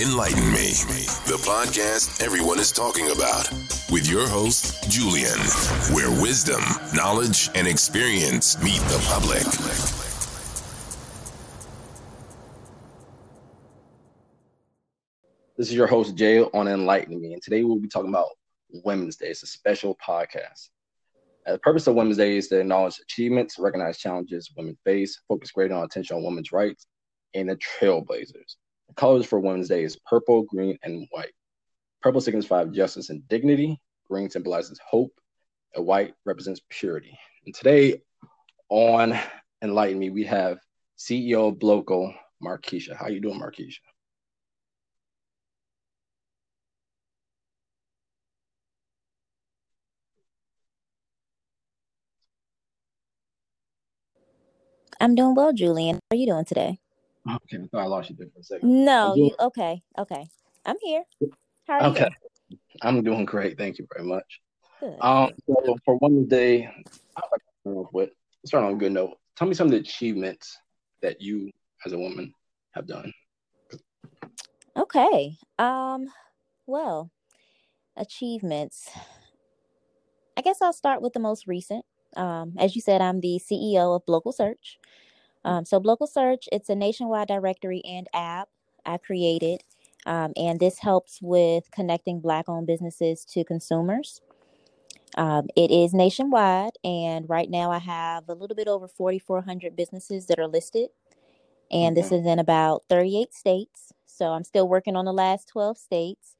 Enlighten Me, the podcast everyone is talking about, with your host, Julian, where wisdom, knowledge, and experience meet the public. This is your host, Jay, on Enlighten Me, and today we'll be talking about Women's Day. It's a special podcast. Uh, the purpose of Women's Day is to acknowledge achievements, recognize challenges women face, focus greater on attention on women's rights, and the trailblazers. Colors for Women's Day is purple, green, and white. Purple signifies justice and dignity. Green symbolizes hope. And white represents purity. And today on Enlighten Me, we have CEO of Blocal, Markeisha. How you doing, Markeisha? I'm doing well, Julian. How are you doing today? Okay, I thought I lost you there for a second. No, you okay? Okay, I'm here. How are you? okay. you? I'm doing great. Thank you very much. Good. Um, so for Women's Day, I'd like to start off with start on a good note. Tell me some of the achievements that you, as a woman, have done. Okay. Um. Well, achievements. I guess I'll start with the most recent. Um, as you said, I'm the CEO of Blocal Search. Um, so Blocal Search, it's a nationwide directory and app I created, um, and this helps with connecting Black-owned businesses to consumers. Um, it is nationwide, and right now I have a little bit over 4,400 businesses that are listed, and this is in about 38 states. So I'm still working on the last 12 states,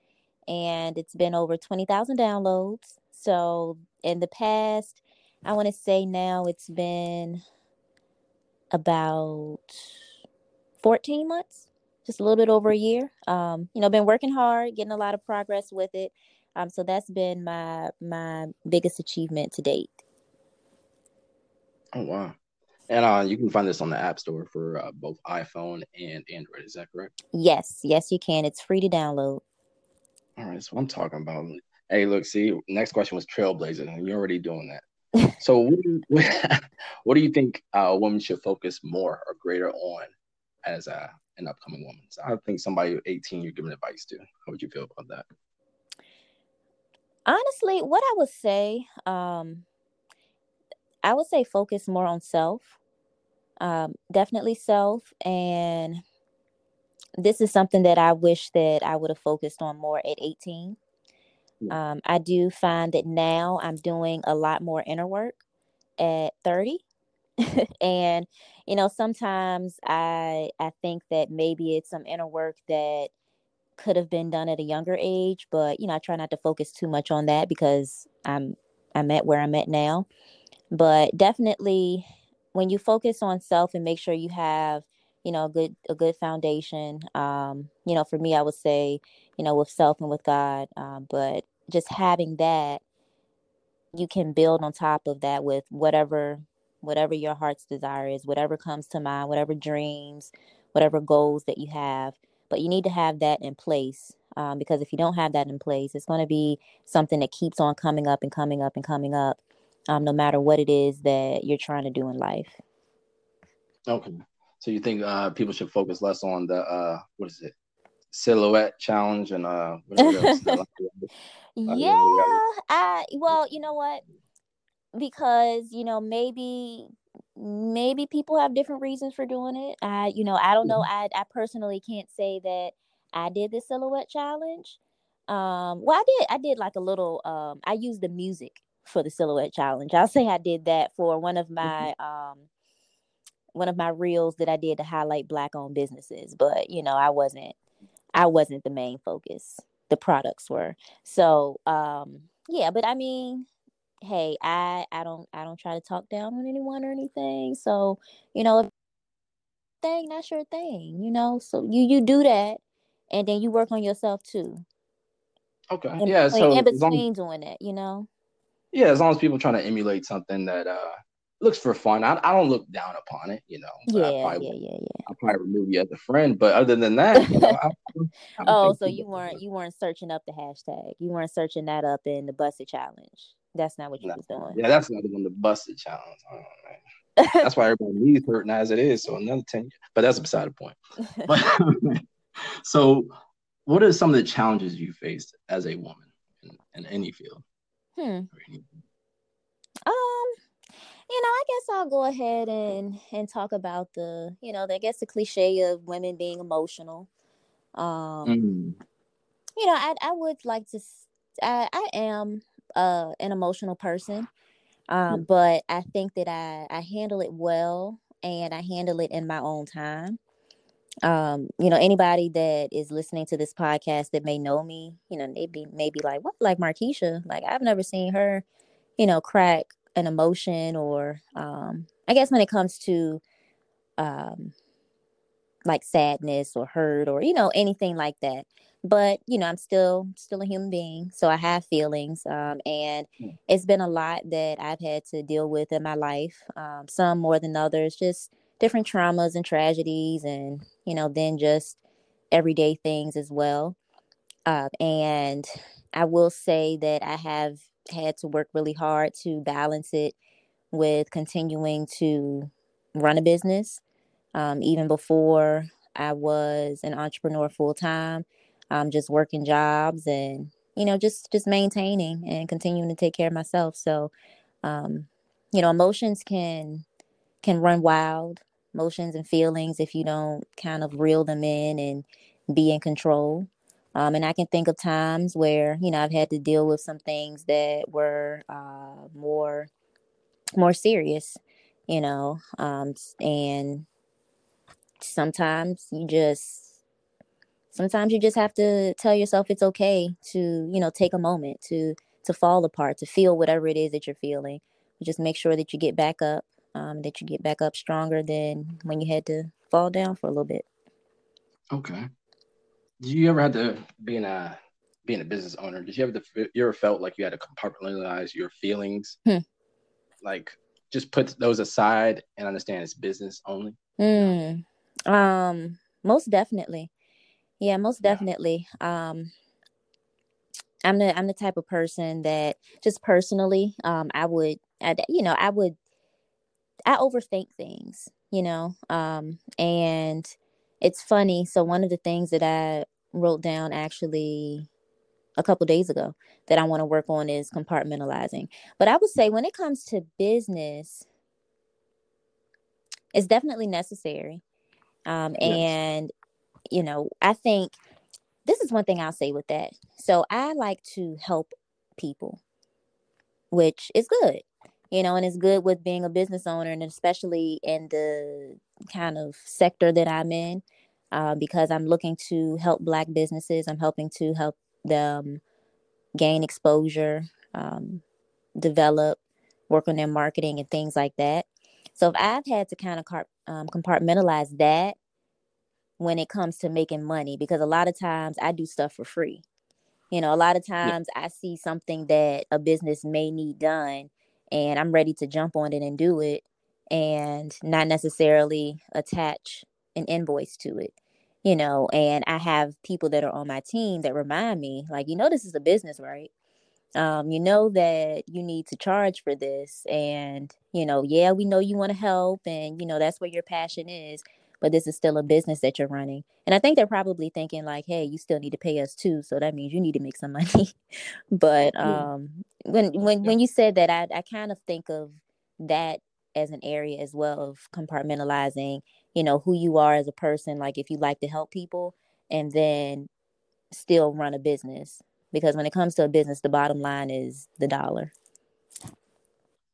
and it's been over 20,000 downloads. So in the past, I want to say now it's been about 14 months, just a little bit over a year. Um, you know, been working hard, getting a lot of progress with it. Um, so that's been my my biggest achievement to date. Oh wow! And uh, you can find this on the App Store for uh, both iPhone and Android. Is that correct? Yes, yes, you can. It's free to download. All right, so I'm talking about. Hey, look, see, next question was Trailblazer, and you're already doing that. So, what do you, what do you think uh, a woman should focus more or greater on as a, an upcoming woman? So I think somebody 18 you're giving advice to. How would you feel about that? Honestly, what I would say, um, I would say focus more on self. Um, definitely self, and this is something that I wish that I would have focused on more at 18. Um, I do find that now I'm doing a lot more inner work at 30. and you know, sometimes I I think that maybe it's some inner work that could have been done at a younger age, but you know, I try not to focus too much on that because I'm I'm at where I'm at now. But definitely when you focus on self and make sure you have, you know, a good a good foundation. Um, you know, for me I would say, you know, with self and with God. Um, but just having that, you can build on top of that with whatever whatever your heart's desire is, whatever comes to mind, whatever dreams, whatever goals that you have. But you need to have that in place um, because if you don't have that in place, it's going to be something that keeps on coming up and coming up and coming up, um, no matter what it is that you're trying to do in life. Okay. So you think uh, people should focus less on the uh, what is it, silhouette challenge and uh, whatever else? Yeah, yeah, I well, you know what? Because, you know, maybe maybe people have different reasons for doing it. I, you know, I don't know. I I personally can't say that I did the silhouette challenge. Um, well, I did I did like a little um I used the music for the silhouette challenge. I'll say I did that for one of my um one of my reels that I did to highlight black owned businesses, but you know, I wasn't I wasn't the main focus. The products were. So, um yeah, but I mean, hey, I I don't I don't try to talk down on anyone or anything. So, you know, if thing that's your thing, you know. So you you do that and then you work on yourself too. Okay. In Yeah. between, So in as long, between doing that, you know. yeah, as long as people trying to emulate something that uh looks for fun, I, I don't look down upon it. You know, I Yeah, probably yeah, yeah, yeah. I probably remove you as a friend, but other than that, you know, I, I Oh, so you weren't you weren't searching up the hashtag. You weren't searching that up in the busted challenge. That's not what you No. was doing. Yeah, that's another one, the busted challenge. Oh. That's why everybody needs hurting as it is. So another ten, but that's beside the point. But so, what are some of the challenges you faced as a woman in, in any field? Hmm. Um, you know, I guess I'll go ahead and and talk about the, you know, I guess the cliche of women being emotional. Um, mm. you know, I I would like to. I I am uh an emotional person, um, but I think that I I handle it well, and I handle it in my own time. Um, you know, anybody that is listening to this podcast that may know me, you know, maybe maybe like what like Markeisha, like I've never seen her, you know, crack an emotion or um I guess when it comes to um like sadness or hurt or you know anything like that but you know i'm still still a human being so i have feelings um, and hmm. it's been a lot that i've had to deal with in my life um, some more than others just different traumas and tragedies and you know then just everyday things as well uh, and i will say that i have had to work really hard to balance it with continuing to run a business. Um, even before I was an entrepreneur full time, um, just working jobs and you know just just maintaining and continuing to take care of myself. So, um, you know, emotions can can run wild, emotions and feelings if you don't kind of reel them in and be in control. Um, and I can think of times where you know I've had to deal with some things that were uh, more more serious, you know, um, and sometimes you just sometimes you just have to tell yourself it's okay to you know take a moment to to fall apart to feel whatever it is that you're feeling. Just make sure that you get back up um, that you get back up stronger than when you had to fall down for a little bit. Okay you ever had to being a being a business owner? Did you ever you ever felt like you had to compartmentalize your feelings, hmm. like just put those aside and understand it's business only? Mm. Um, most definitely. Yeah, most definitely. Yeah. Um, I'm the I'm the type of person that just personally, um, I would, I, you know, I would, I overthink things, you know, um, and it's funny. So one of the things that I wrote down actually a couple days ago that I want to work on is compartmentalizing. But I would say when it comes to business, it's definitely necessary. Um, yes. And, you know, I think this is one thing I'll say with that. So I like to help people, which is good, you know, and it's good with being a business owner and especially in the kind of sector that I'm in uh, because I'm looking to help Black businesses. I'm helping to help them gain exposure, um, develop, work on their marketing and things like that. So if I've had to kind of car- um, compartmentalize that when it comes to making money, because a lot of times I do stuff for free. You know, a lot of times yeah. I see something that a business may need done and I'm ready to jump on it and do it and not necessarily attach an invoice to it you know, and I have people that are on my team that remind me, like, you know, this is a business, right? Um, you know that you need to charge for this. And, you know, yeah, we know you want to help and, you know, that's where your passion is, but this is still a business that you're running. And I think they're probably thinking, like, hey, you still need to pay us too. So that means you need to make some money. but um, when when when you said that, I, I kind of think of that as an area as well of compartmentalizing you know who you are as a person like if you like to help people and then still run a business. Because when it comes to a business the bottom line is the dollar.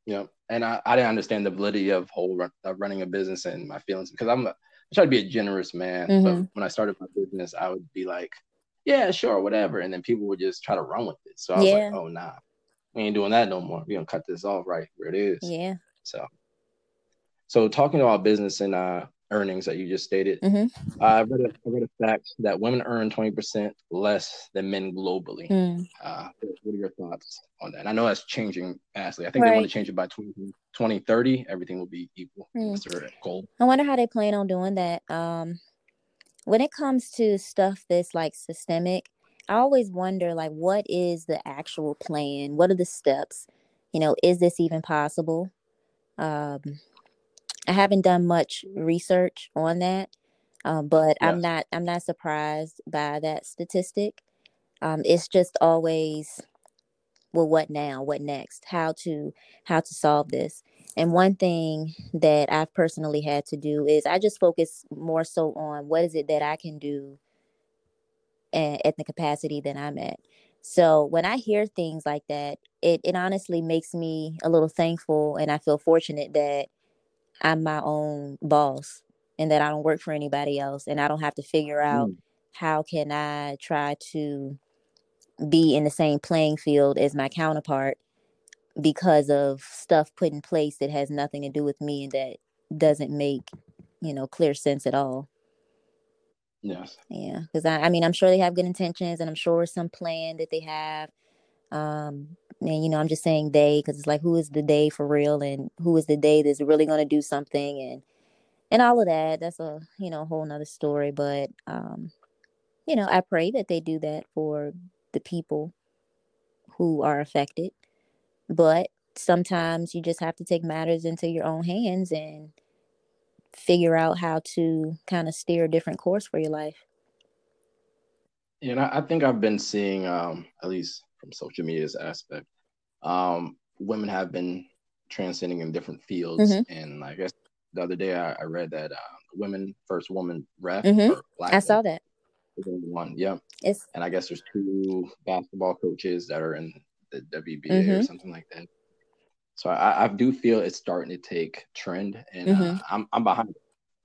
Yeah and i, I didn't understand the validity of whole run, of running a business and my feelings because i'm a, I try to be a generous man mm-hmm. but when i started my business i would be like yeah sure whatever. And then people would just try to run with it. So i was yeah. like oh nah. We ain't doing that no more. We gonna cut this off right where it is. Yeah. So so talking about business and uh earnings that you just stated. Mm-hmm. Uh, I read a, I read a fact that women earn 20% less than men globally. Mm. Uh, what are your thoughts on that? And I know that's changing fastly. I think right. they want to change it by 20, 2030. Everything will be equal. Mm. That's their goal. I wonder how they plan on doing that. Um, when it comes to stuff that's like systemic, I always wonder like what is the actual plan? What are the steps? You know, is this even possible? Um, I haven't done much research on that. Um, but yes. I'm not I'm not surprised by that statistic. Um, it's just always well what now what next how to how to solve this and one thing that i've personally had to do is i just focus more so on what is it that i can do at, at the capacity that i'm at so when i hear things like that it, it honestly makes me a little thankful and i feel fortunate that i'm my own boss and that i don't work for anybody else and i don't have to figure out mm. how can i try to be in the same playing field as my counterpart because of stuff put in place that has nothing to do with me and that doesn't make you know clear sense at all yes yeah because I, I mean i'm sure they have good intentions and i'm sure some plan that they have um and you know i'm just saying they because it's like who is the day for real and who is the day that's really going to do something and and all of that that's a you know whole nother story but um you know i pray that they do that for the people who are affected. But sometimes you just have to take matters into your own hands and figure out how to kind of steer a different course for your life. Yeah, and I, think I've been seeing, um, at least from social media's aspect, um, women have been transcending in different fields. Mm-hmm. And I guess the other day I, I read that uh, women first woman ref. Mm-hmm. I saw that one. Yep. It's, and I guess there's two basketball coaches that are in the WBA mm-hmm. or something like that. So I, I, do feel it's starting to take trend, and uh, mm-hmm. uh, I'm I'm behind it.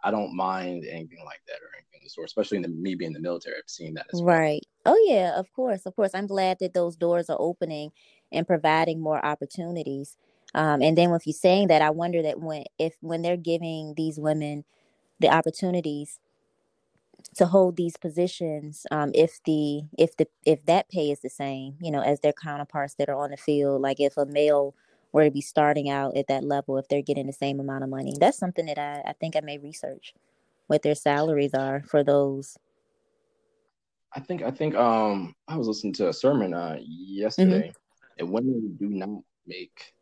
I don't mind anything like that or anything of the sort, especially in the, me being in the military. I've seen that as well. Right. Oh yeah, of course, of course. I'm glad that those doors are opening and providing more opportunities. Um, and then with you saying that, I wonder that when if when they're giving these women the opportunities to hold these positions um, if the if the if that pay is the same you know as their counterparts that are on the field like if a male were to be starting out at that level if they're getting the same amount of money that's something that i, I think i may research what their salaries are for those i think i think um i was listening to a sermon uh yesterday mm-hmm. and women do not make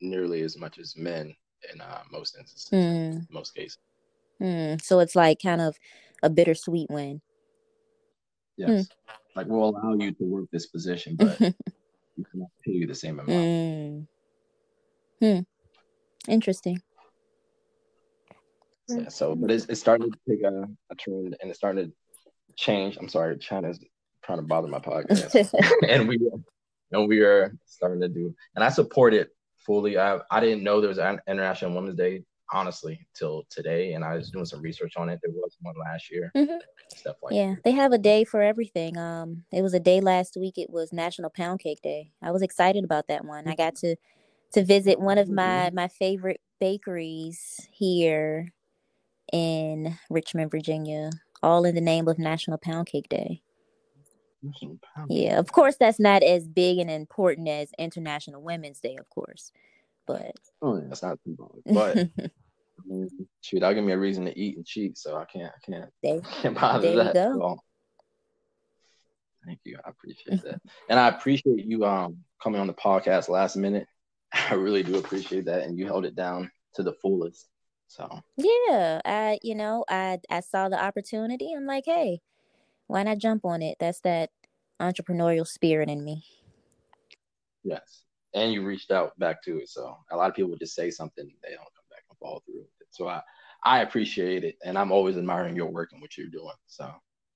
nearly as much as men in uh, most instances mm. most cases mm. so it's like kind of a bittersweet win. Yes. Mm. Like we'll allow you to work this position, but we cannot pay you the same amount. Mm. Hmm. Interesting. Yeah, so but it's, it's starting to take a, a trend and it's starting to change. I'm sorry, China's trying to bother my podcast. and we and we are starting to do and I support it fully. I I didn't know there was an International Women's Day honestly till today and i was doing some research on it there was one last year mm-hmm. stuff like yeah that. they have a day for everything um it was a day last week it was national pound cake day i was excited about that one i got to to visit one of my mm-hmm. my favorite bakeries here in richmond virginia all in the name of national pound cake day yeah of course that's not as big and important as international women's day of course but oh, yeah, that's not too symbolic. But I mean, shoot, that'll give me a reason to eat and cheat, so I can't, I can't, there, can't bother there that. You go. Thank you, I appreciate that, and I appreciate you um coming on the podcast last minute. I really do appreciate that, and you held it down to the fullest. So yeah, I you know I I saw the opportunity. I'm like, hey, why not jump on it? That's that entrepreneurial spirit in me. Yes and you reached out back to it. So a lot of people just say something, they don't come back and follow through with it. So I, I appreciate it, and I'm always admiring your work and what you're doing. So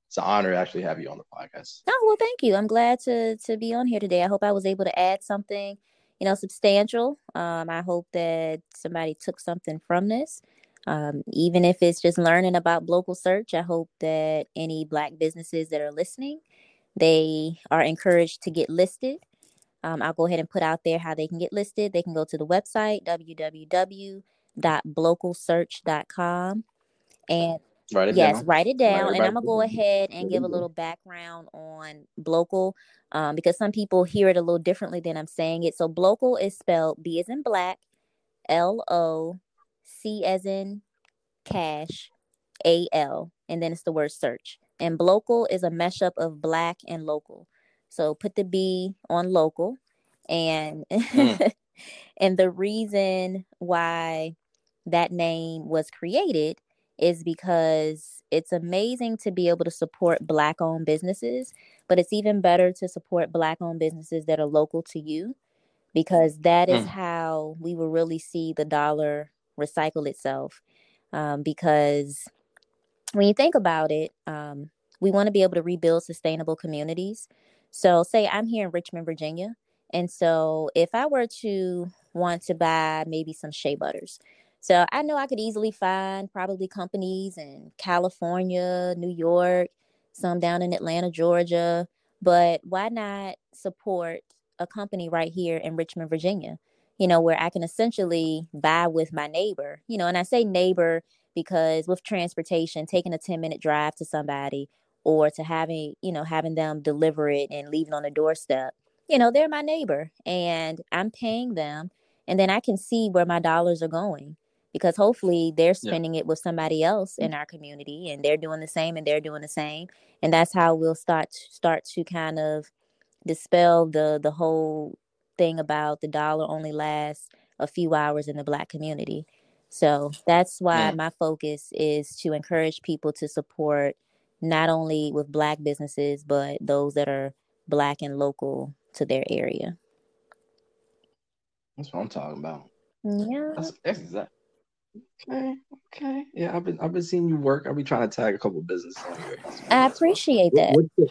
it's an honor to actually have you on the podcast. Oh well, thank you. I'm glad to to be on here today. I hope I was able to add something, you know, substantial. Um, I hope that somebody took something from this. Um, even if it's just learning about Blocal search, I hope that any Black businesses that are listening, they are encouraged to get listed um, I'll go ahead and put out there how they can get listed. They can go to the website www.blocalsearch.com and write it yes, down. write it down. and I'm gonna go ahead and give a little background on Blocal um, because some people hear it a little differently than I'm saying it. So Blocal is spelled B as in black, L O C as in cash, A L, and then it's the word search. And Blocal is a mashup of black and local. So put the B on local. And mm. and the reason why that name was created is because it's amazing to be able to support black owned businesses, but it's even better to support black owned businesses that are local to you because that is mm. how we will really see the dollar recycle itself. Um, because when you think about it, um, we want to be able to rebuild sustainable communities. So, say I'm here in Richmond, Virginia. And so, if I were to want to buy maybe some shea butters, so I know I could easily find probably companies in California, New York, some down in Atlanta, Georgia, but why not support a company right here in Richmond, Virginia? You know, where I can essentially buy with my neighbor, you know, and I say neighbor because with transportation, taking a 10 minute drive to somebody or to having, you know, having them deliver it and leave it on the doorstep, you know, they're my neighbor and I'm paying them and then I can see where my dollars are going because hopefully they're spending yeah. it with somebody else mm. in our community and they're doing the same and they're doing the same and that's how we'll start start to kind of dispel the the whole thing about the dollar only lasts a few hours in the black community. So that's why yeah. my focus is to encourage people to support not only with black businesses but those that are black and local to their area. That's what i'm talking about. Yeah. That's, that's exactly Okay, okay. Yeah, I've been I've been seeing you work. I'll be trying to tag a couple businesses on your I appreciate that. What, what's, your,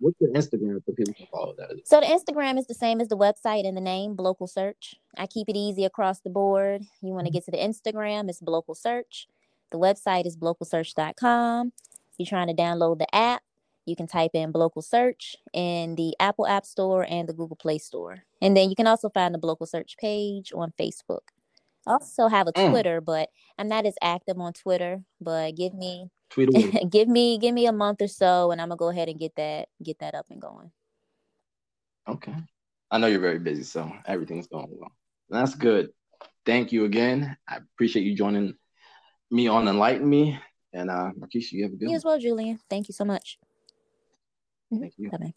what's your Instagram for people to follow that? So the Instagram is the same as the website and the name, Blocal Search. I keep it easy across the board. You want to get to the Instagram, it's Blocal Search. The website is blocalsearch.com. If you're trying to download the app, you can type in Blocal Search in the Apple App Store and the Google Play Store. And then you can also find the Blocal Search page on Facebook also have a mm. Twitter, but I'm not as active on Twitter. But give me give me give me a month or so, and I'm gonna go ahead and get that get that up and going. Okay, I know you're very busy, so everything's going well. That's good. Thank you again. I appreciate you joining me on Enlighten Me. And uh Markeisha, you have a good You as well, Julian. Thank you so much. Thank you. Bye.